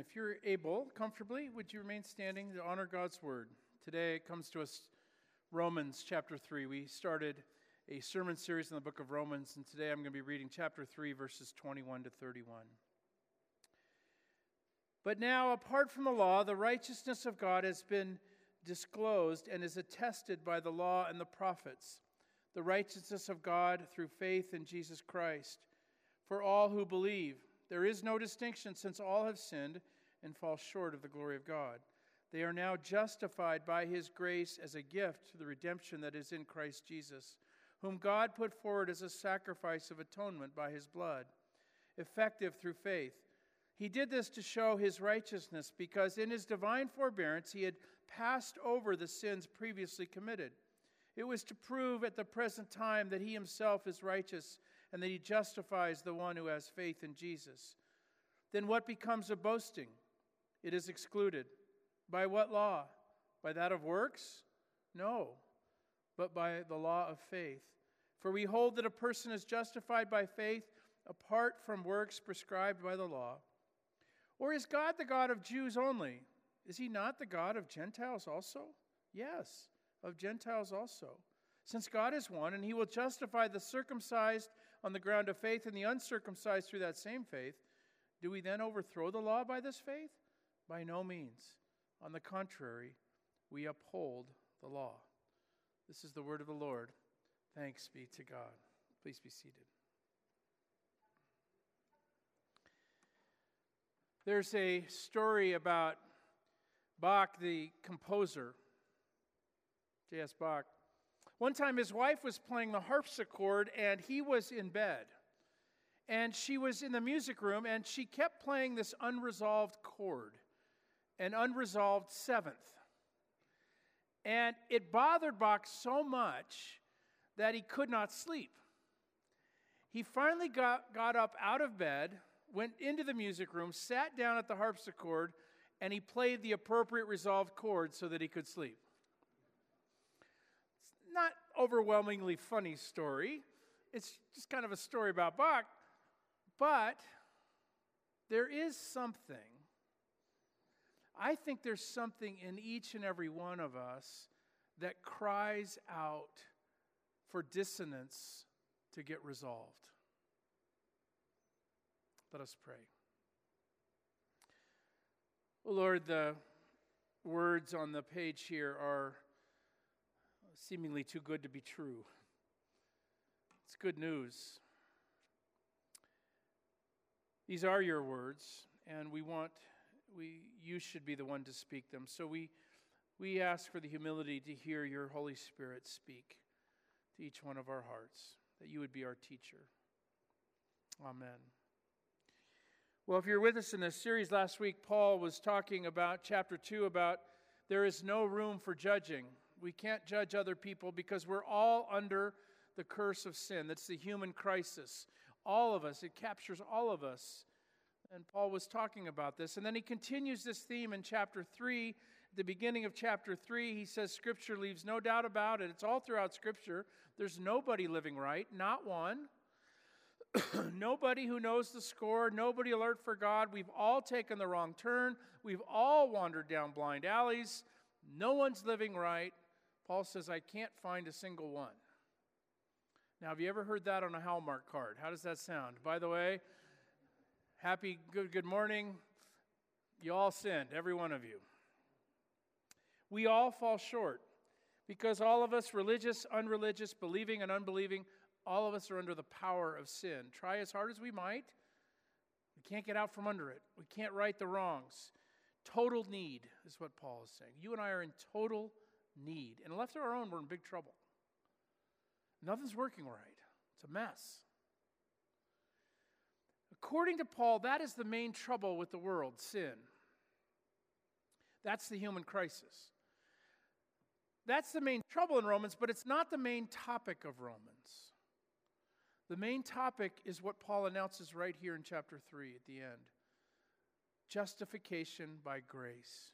if you're able, comfortably, would you remain standing to honor God's word? Today it comes to us Romans chapter 3. We started a sermon series in the book of Romans, and today I'm going to be reading chapter 3, verses 21 to 31. But now, apart from the law, the righteousness of God has been disclosed and is attested by the law and the prophets, the righteousness of God through faith in Jesus Christ, for all who believe. There is no distinction, since all have sinned and fall short of the glory of God. They are now justified by his grace as a gift to the redemption that is in Christ Jesus, whom God put forward as a sacrifice of atonement by his blood, effective through faith. He did this to show his righteousness, because in his divine forbearance he had passed over the sins previously committed. It was to prove at the present time that he himself is righteous and that he justifies the one who has faith in Jesus. Then what becomes of boasting? It is excluded. By what law? By that of works? No, but by the law of faith. For we hold that a person is justified by faith apart from works prescribed by the law. Or is God the God of Jews only? Is he not the God of Gentiles also? Yes, of Gentiles also. Since God is one, and he will justify the circumcised on the ground of faith and the uncircumcised through that same faith, do we then overthrow the law by this faith? By no means. On the contrary, we uphold the law. This is the word of the Lord. Thanks be to God. Please be seated. There's a story about Bach, the composer, J.S. Bach. One time his wife was playing the harpsichord and he was in bed. And she was in the music room and she kept playing this unresolved chord, an unresolved seventh. And it bothered Bach so much that he could not sleep. He finally got, got up out of bed, went into the music room, sat down at the harpsichord, and he played the appropriate resolved chord so that he could sleep not overwhelmingly funny story. It's just kind of a story about Bach. But there is something. I think there's something in each and every one of us that cries out for dissonance to get resolved. Let us pray. Oh Lord, the words on the page here are seemingly too good to be true. It's good news. These are your words, and we want we you should be the one to speak them. So we we ask for the humility to hear your Holy Spirit speak to each one of our hearts, that you would be our teacher. Amen. Well, if you're with us in this series last week, Paul was talking about chapter 2 about there is no room for judging. We can't judge other people because we're all under the curse of sin. That's the human crisis. All of us, it captures all of us. And Paul was talking about this. And then he continues this theme in chapter 3. At the beginning of chapter 3, he says, Scripture leaves no doubt about it. It's all throughout Scripture. There's nobody living right, not one. nobody who knows the score, nobody alert for God. We've all taken the wrong turn. We've all wandered down blind alleys. No one's living right. Paul says, I can't find a single one. Now, have you ever heard that on a Hallmark card? How does that sound? By the way, happy good, good morning. You all sinned, every one of you. We all fall short because all of us, religious, unreligious, believing, and unbelieving, all of us are under the power of sin. Try as hard as we might, we can't get out from under it. We can't right the wrongs. Total need is what Paul is saying. You and I are in total need. And left to our own, we're in big trouble. Nothing's working right, it's a mess. According to Paul, that is the main trouble with the world sin. That's the human crisis. That's the main trouble in Romans, but it's not the main topic of Romans. The main topic is what Paul announces right here in chapter 3 at the end justification by grace.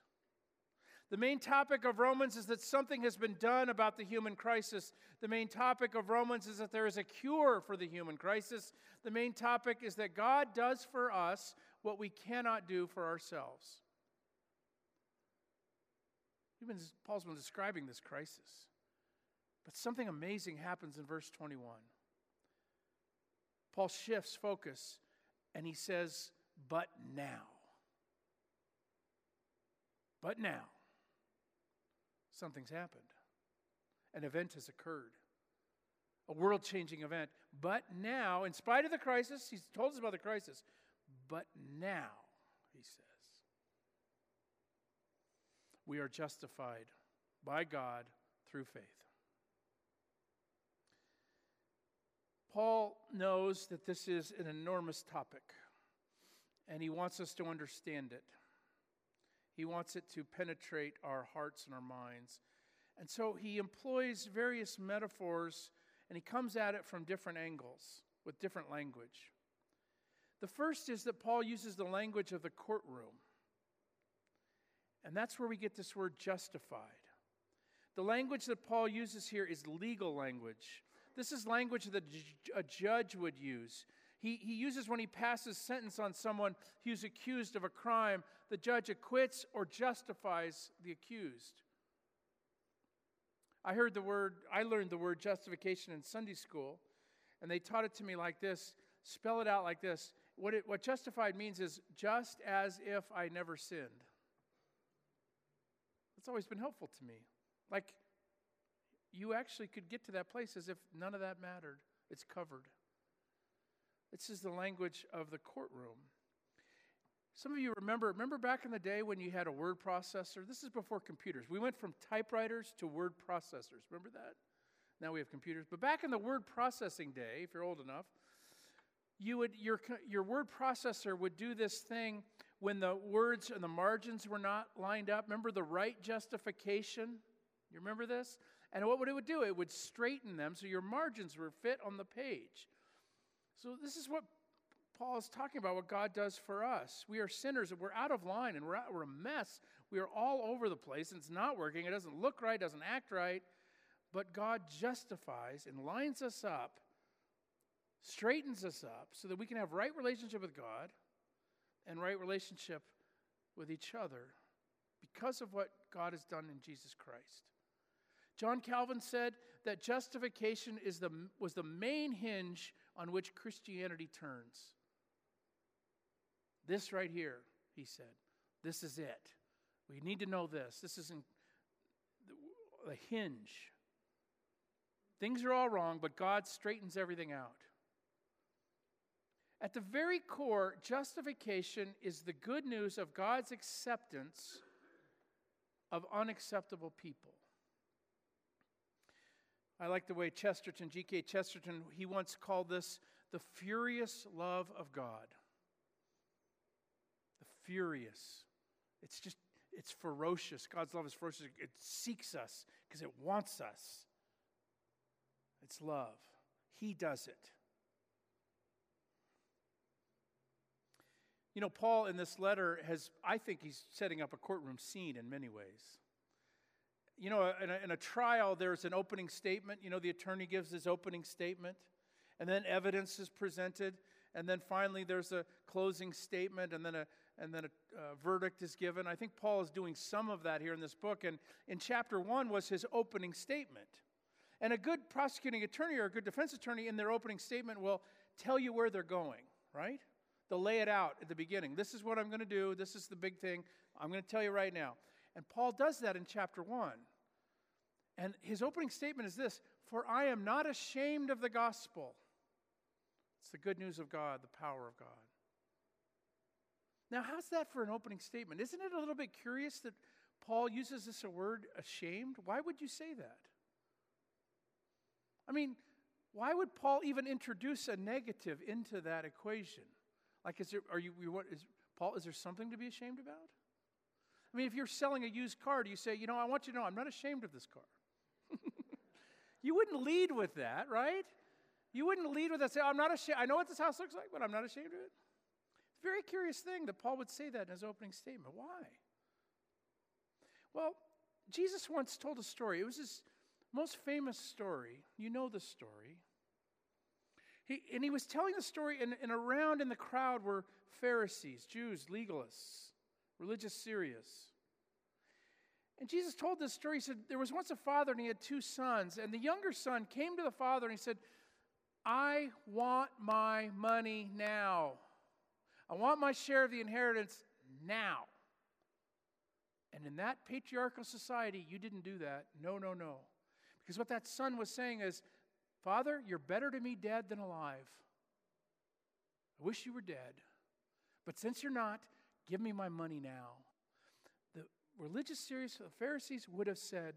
The main topic of Romans is that something has been done about the human crisis. The main topic of Romans is that there is a cure for the human crisis. The main topic is that God does for us what we cannot do for ourselves. Been, Paul's been describing this crisis. But something amazing happens in verse 21. Paul shifts focus and he says, But now. But now. Something's happened. An event has occurred. A world changing event. But now, in spite of the crisis, he's told us about the crisis, but now, he says, we are justified by God through faith. Paul knows that this is an enormous topic, and he wants us to understand it. He wants it to penetrate our hearts and our minds. And so he employs various metaphors, and he comes at it from different angles with different language. The first is that Paul uses the language of the courtroom. And that's where we get this word justified. The language that Paul uses here is legal language. This is language that a judge would use. He, he uses when he passes sentence on someone who's accused of a crime, the judge acquits or justifies the accused. I heard the word, I learned the word justification in Sunday school, and they taught it to me like this spell it out like this. What, it, what justified means is just as if I never sinned. That's always been helpful to me. Like, you actually could get to that place as if none of that mattered. It's covered. This is the language of the courtroom. Some of you remember, remember back in the day when you had a word processor? This is before computers. We went from typewriters to word processors. Remember that? Now we have computers. But back in the word processing day, if you're old enough, you would your, your word processor would do this thing when the words and the margins were not lined up. Remember the right justification? You remember this? And what would it would do? It would straighten them so your margins were fit on the page. So this is what Paul is talking about, what God does for us. We are sinners and we're out of line and we're, out, we're a mess. We are all over the place and it's not working. It doesn't look right, it doesn't act right. But God justifies and lines us up, straightens us up so that we can have right relationship with God and right relationship with each other because of what God has done in Jesus Christ. John Calvin said that justification is the, was the main hinge on which Christianity turns. This right here, he said, this is it. We need to know this. This isn't the hinge. Things are all wrong, but God straightens everything out. At the very core, justification is the good news of God's acceptance of unacceptable people. I like the way Chesterton, G.K. Chesterton, he once called this the furious love of God. The furious. It's just, it's ferocious. God's love is ferocious. It seeks us because it wants us. It's love. He does it. You know, Paul in this letter has, I think he's setting up a courtroom scene in many ways. You know, in a, in a, trial, there's an opening statement. You know, the attorney gives his opening statement, and then evidence is presented, and then finally there's a closing statement, and then a and then a uh, verdict is given. I think Paul is doing some of that here in this book, and in chapter one was his opening statement. And a good prosecuting attorney or a good defense attorney in their opening statement will tell you where they're going, right? They'll lay it out at the beginning. This is what I'm going to do. This is the big thing. I'm going to tell you right now. And Paul does that in chapter 1. And his opening statement is this For I am not ashamed of the gospel. It's the good news of God, the power of God. Now, how's that for an opening statement? Isn't it a little bit curious that Paul uses this word ashamed? Why would you say that? I mean, why would Paul even introduce a negative into that equation? Like, is there, are you, you what, is, Paul, is there something to be ashamed about? I mean, if you're selling a used car, do you say, you know, I want you to know I'm not ashamed of this car? you wouldn't lead with that, right? You wouldn't lead with that. Say, I'm not ashamed. I know what this house looks like, but I'm not ashamed of it. It's a very curious thing that Paul would say that in his opening statement. Why? Well, Jesus once told a story. It was his most famous story. You know the story. He, and he was telling the story, and, and around in the crowd were Pharisees, Jews, legalists, religious serious. And Jesus told this story. He said, There was once a father, and he had two sons. And the younger son came to the father, and he said, I want my money now. I want my share of the inheritance now. And in that patriarchal society, you didn't do that. No, no, no. Because what that son was saying is, Father, you're better to me dead than alive. I wish you were dead. But since you're not, give me my money now. The religious serious of Pharisees would have said,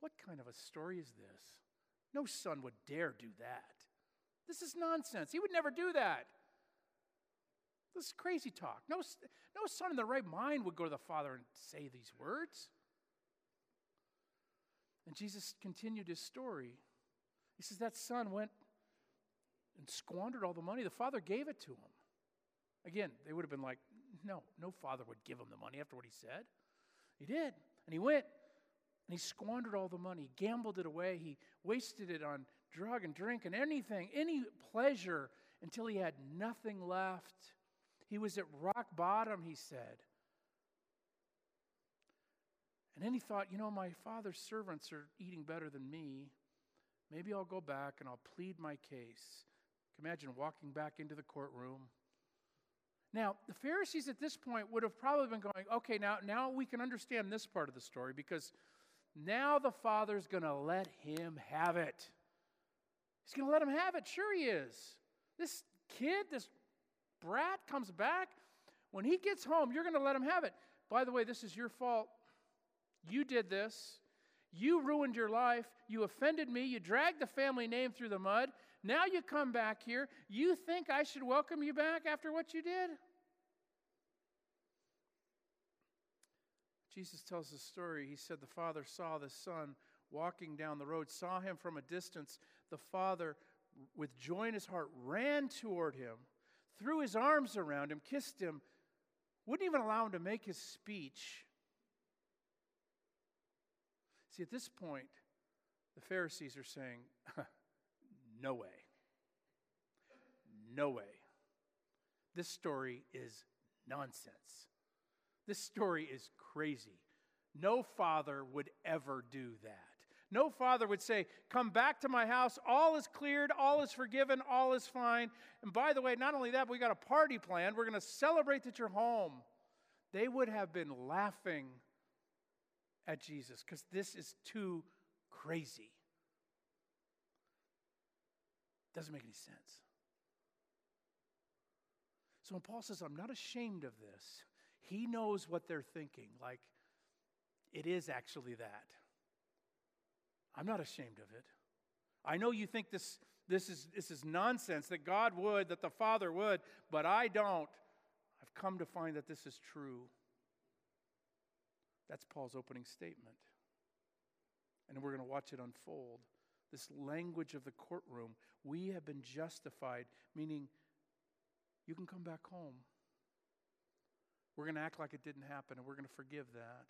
What kind of a story is this? No son would dare do that. This is nonsense. He would never do that. This is crazy talk. No, no son in the right mind would go to the father and say these words. And Jesus continued his story. He says that son went and squandered all the money. The father gave it to him. Again, they would have been like, no, no father would give him the money after what he said. He did. And he went and he squandered all the money, gambled it away. He wasted it on drug and drink and anything, any pleasure until he had nothing left. He was at rock bottom, he said. And then he thought, you know, my father's servants are eating better than me. Maybe I'll go back and I'll plead my case. Imagine walking back into the courtroom. Now, the Pharisees at this point would have probably been going, okay, now, now we can understand this part of the story because now the father's going to let him have it. He's going to let him have it. Sure, he is. This kid, this brat comes back. When he gets home, you're going to let him have it. By the way, this is your fault. You did this. You ruined your life. You offended me. You dragged the family name through the mud. Now you come back here. You think I should welcome you back after what you did? Jesus tells the story. He said the father saw the son walking down the road, saw him from a distance. The father, with joy in his heart, ran toward him, threw his arms around him, kissed him, wouldn't even allow him to make his speech. See, at this point, the Pharisees are saying, No way. No way. This story is nonsense. This story is crazy. No father would ever do that. No father would say, Come back to my house. All is cleared. All is forgiven. All is fine. And by the way, not only that, we got a party planned. We're going to celebrate that you're home. They would have been laughing at Jesus because this is too crazy. Doesn't make any sense. So when Paul says, I'm not ashamed of this, he knows what they're thinking. Like, it is actually that. I'm not ashamed of it. I know you think this, this, is, this is nonsense, that God would, that the Father would, but I don't. I've come to find that this is true. That's Paul's opening statement. And we're going to watch it unfold. This language of the courtroom. We have been justified, meaning you can come back home. We're going to act like it didn't happen, and we're going to forgive that.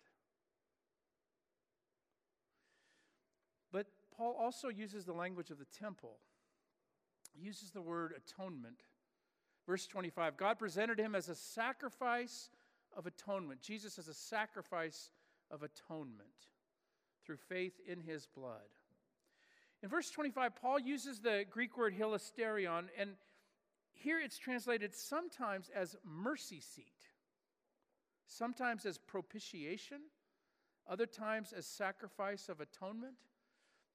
But Paul also uses the language of the temple. He uses the word atonement. Verse 25 God presented him as a sacrifice of atonement. Jesus is a sacrifice of atonement through faith in his blood. In verse 25, Paul uses the Greek word hilasterion, and here it's translated sometimes as mercy seat, sometimes as propitiation, other times as sacrifice of atonement.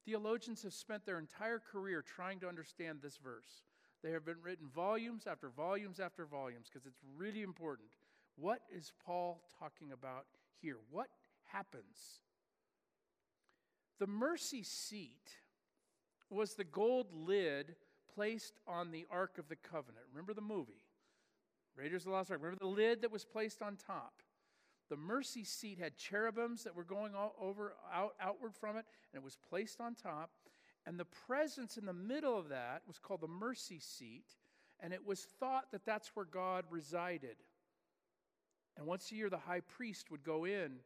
Theologians have spent their entire career trying to understand this verse. They have been written volumes after volumes after volumes because it's really important. What is Paul talking about here? What happens? The mercy seat was the gold lid placed on the Ark of the Covenant. Remember the movie? Raiders of the Lost Ark. Remember the lid that was placed on top? The mercy seat had cherubims that were going all over out, outward from it, and it was placed on top. And the presence in the middle of that was called the mercy seat, and it was thought that that's where God resided. And once a year, the high priest would go in,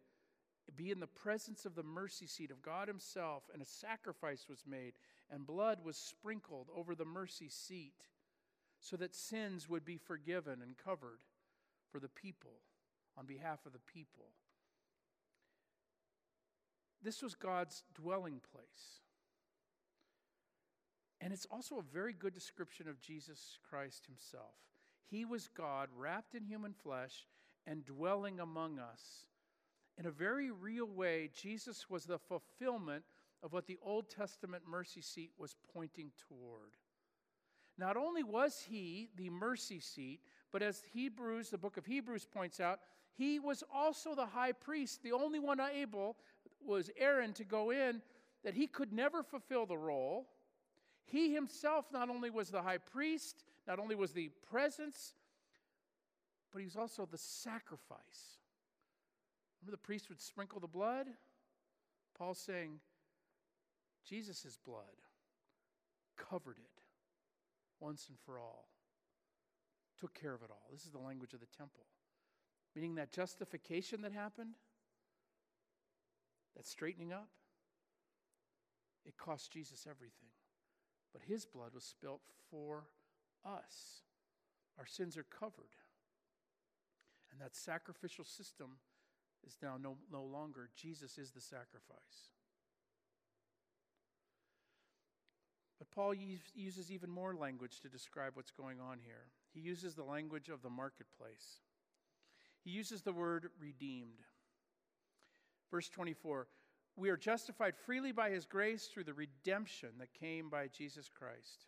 be in the presence of the mercy seat of God Himself, and a sacrifice was made, and blood was sprinkled over the mercy seat. so that sins would be forgiven and covered for the people, on behalf of the people. This was God's dwelling place. And it's also a very good description of Jesus Christ himself. He was God wrapped in human flesh and dwelling among us. In a very real way, Jesus was the fulfillment of what the Old Testament mercy seat was pointing toward. Not only was he the mercy seat, but as Hebrews, the book of Hebrews points out, he was also the high priest, the only one able was Aaron to go in, that he could never fulfill the role. He himself not only was the high priest, not only was the presence, but he was also the sacrifice. Remember, the priest would sprinkle the blood? Paul's saying, Jesus' blood covered it once and for all, took care of it all. This is the language of the temple. Meaning that justification that happened, that straightening up, it cost Jesus everything. But his blood was spilt for us. Our sins are covered. And that sacrificial system is now no, no longer. Jesus is the sacrifice. But Paul uses even more language to describe what's going on here. He uses the language of the marketplace. He uses the word redeemed. Verse 24 We are justified freely by his grace through the redemption that came by Jesus Christ.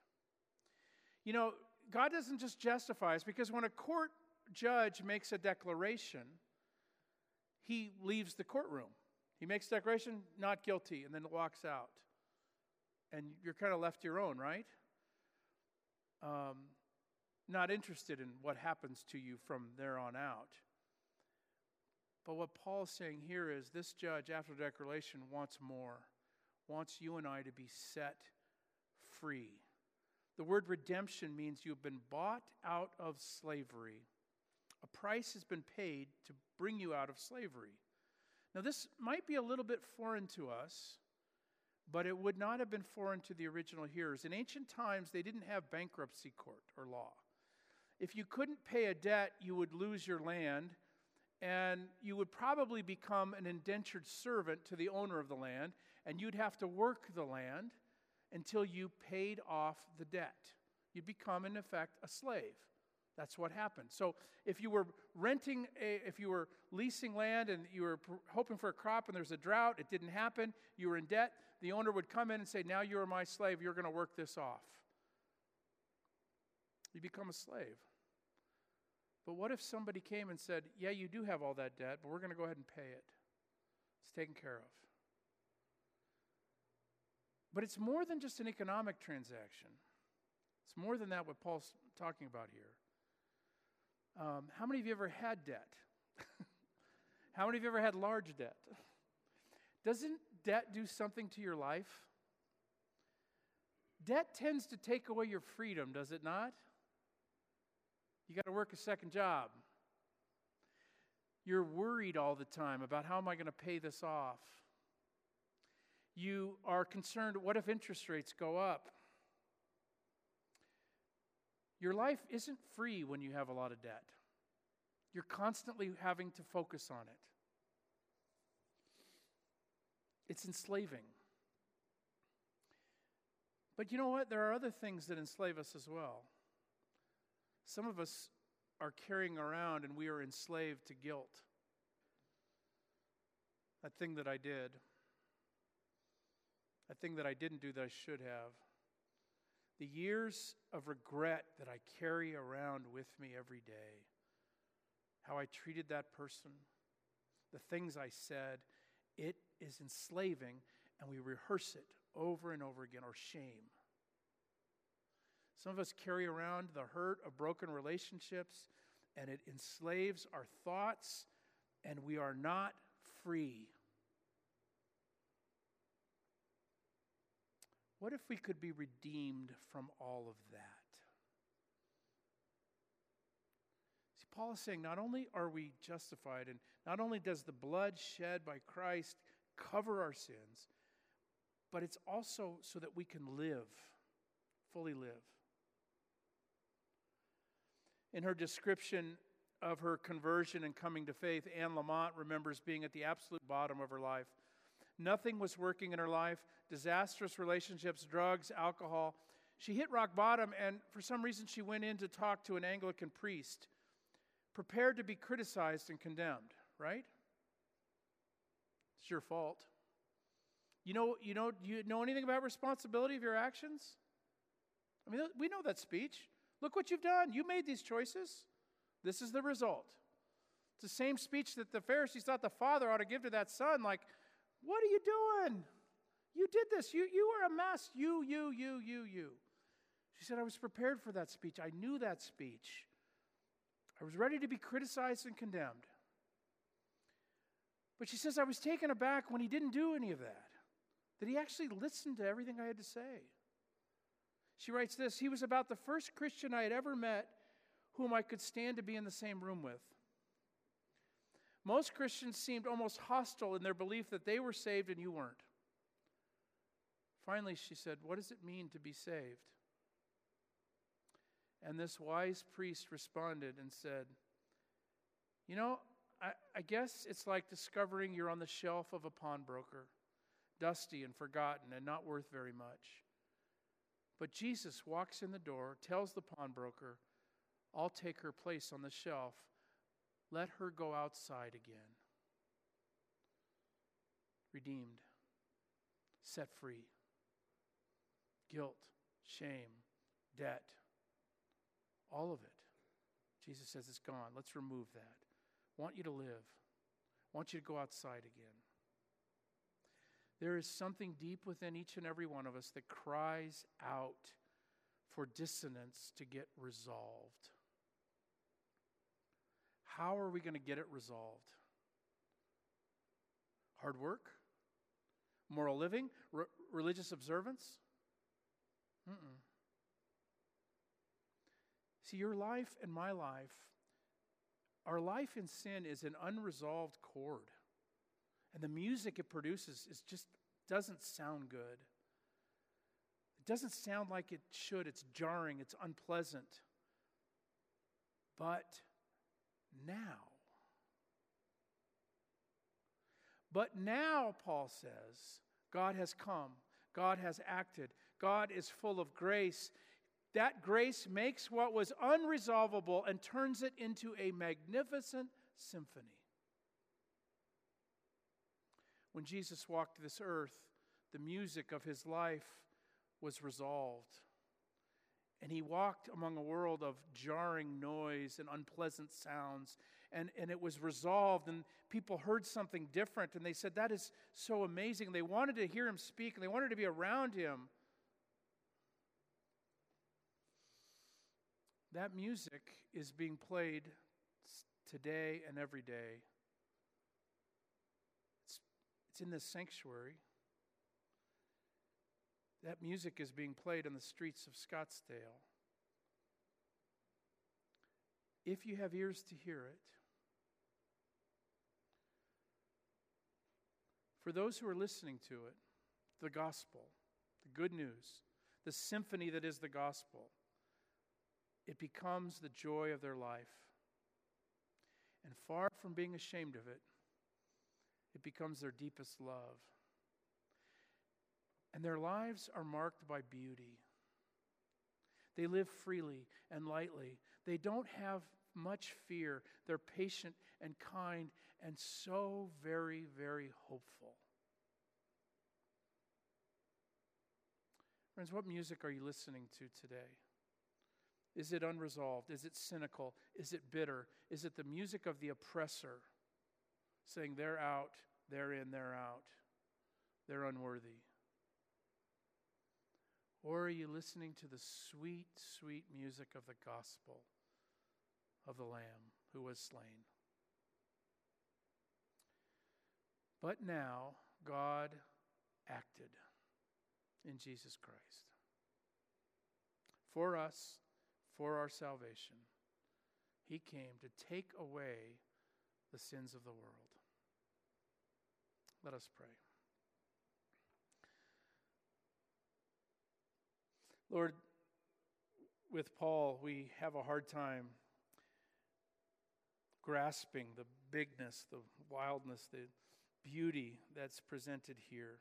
You know, God doesn't just justify us because when a court judge makes a declaration, he leaves the courtroom. He makes declaration, not guilty, and then walks out and you're kind of left your own, right? Um, not interested in what happens to you from there on out. But what Paul's saying here is this judge, after declaration, wants more, wants you and I to be set free. The word redemption means you've been bought out of slavery. A price has been paid to bring you out of slavery. Now, this might be a little bit foreign to us but it would not have been foreign to the original hearers. In ancient times, they didn't have bankruptcy court or law. If you couldn't pay a debt, you would lose your land, and you would probably become an indentured servant to the owner of the land, and you'd have to work the land until you paid off the debt. You'd become, in effect, a slave. That's what happened. So if you were renting, a, if you were leasing land and you were hoping for a crop and there's a drought, it didn't happen, you were in debt, the owner would come in and say, Now you are my slave, you're going to work this off. You become a slave. But what if somebody came and said, Yeah, you do have all that debt, but we're going to go ahead and pay it? It's taken care of. But it's more than just an economic transaction. It's more than that, what Paul's talking about here. Um, how many of you ever had debt? how many of you ever had large debt? Doesn't debt do something to your life? Debt tends to take away your freedom, does it not? You got to work a second job. You're worried all the time about how am I going to pay this off? You are concerned what if interest rates go up? Your life isn't free when you have a lot of debt. You're constantly having to focus on it. It's enslaving. But you know what? There are other things that enslave us as well. Some of us are carrying around and we are enslaved to guilt. That thing that I did, that thing that I didn't do that I should have the years of regret that I carry around with me every day, how I treated that person, the things I said, it is enslaving, and we rehearse it over and over again, or shame. Some of us carry around the hurt of broken relationships, and it enslaves our thoughts, and we are not free. What if we could be redeemed from all of that? See, Paul is saying not only are we justified, and not only does the blood shed by Christ cover our sins, but it's also so that we can live, fully live. In her description of her conversion and coming to faith, Anne Lamott remembers being at the absolute bottom of her life. Nothing was working in her life disastrous relationships, drugs, alcohol. She hit rock bottom, and for some reason, she went in to talk to an Anglican priest, prepared to be criticized and condemned, right? It's your fault. You know, you know, you know anything about responsibility of your actions? I mean, we know that speech. Look what you've done. You made these choices. This is the result. It's the same speech that the Pharisees thought the father ought to give to that son. Like, what are you doing? You did this. You, you were a mess. You, you, you, you, you. She said, I was prepared for that speech. I knew that speech. I was ready to be criticized and condemned. But she says, I was taken aback when he didn't do any of that, that he actually listened to everything I had to say. She writes this He was about the first Christian I had ever met whom I could stand to be in the same room with. Most Christians seemed almost hostile in their belief that they were saved and you weren't. Finally, she said, What does it mean to be saved? And this wise priest responded and said, You know, I, I, guess it's like discovering you're on the shelf of a pawnbroker, dusty and forgotten and not worth very much. But Jesus walks in the door, tells the pawnbroker, I'll take her place on the shelf. Let her go outside again. Redeemed, set free. Guilt, shame, debt, all of it. Jesus says it's gone. Let's remove that. Want you to live. Want you to go outside again. There is something deep within each and every one of us that cries out for dissonance to get resolved. How are we going to get it resolved? Hard work? Moral living? R- religious observance? Mm-mm. See, your life and my life, our life in sin is an unresolved chord. And the music it produces is just doesn't sound good. It doesn't sound like it should. It's jarring, it's unpleasant. But now. But now, Paul says, God has come, God has acted, God is full of grace. That grace makes what was unresolvable and turns it into a magnificent symphony. When Jesus walked this earth, the music of his life was resolved. And he walked among a world of jarring noise and unpleasant sounds. And, and it was resolved, and people heard something different. And they said, That is so amazing. They wanted to hear him speak, and they wanted to be around him. That music is being played today and every day. It's, it's in this sanctuary. That music is being played on the streets of Scottsdale. If you have ears to hear it, for those who are listening to it, the gospel, the good news, the symphony that is the gospel, it becomes the joy of their life. And far from being ashamed of it, it becomes their deepest love. And their lives are marked by beauty. They live freely and lightly. They don't have much fear. They're patient and kind and so very, very hopeful. Friends, what music are you listening to today? Is it unresolved? Is it cynical? Is it bitter? Is it the music of the oppressor saying they're out, they're in, they're out, they're unworthy? Or are you listening to the sweet, sweet music of the gospel of the Lamb who was slain? But now God acted in Jesus Christ for us, for our salvation. He came to take away the sins of the world. Let us pray. Lord, with Paul, we have a hard time grasping the bigness, the wildness, the beauty that's presented here.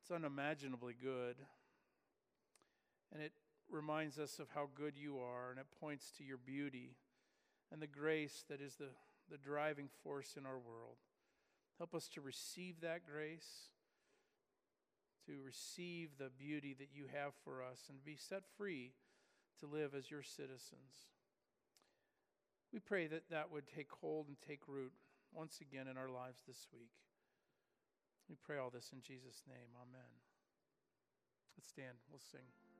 It's unimaginably good. And it reminds us of how good you are, and it points to your beauty and the grace that is the, the driving force in our world. Help us to receive that grace, to receive the beauty that you have for us, and be set free to live as your citizens. We pray that that would take hold and take root once again in our lives this week. We pray all this in Jesus' name. Amen. Let's stand. We'll sing.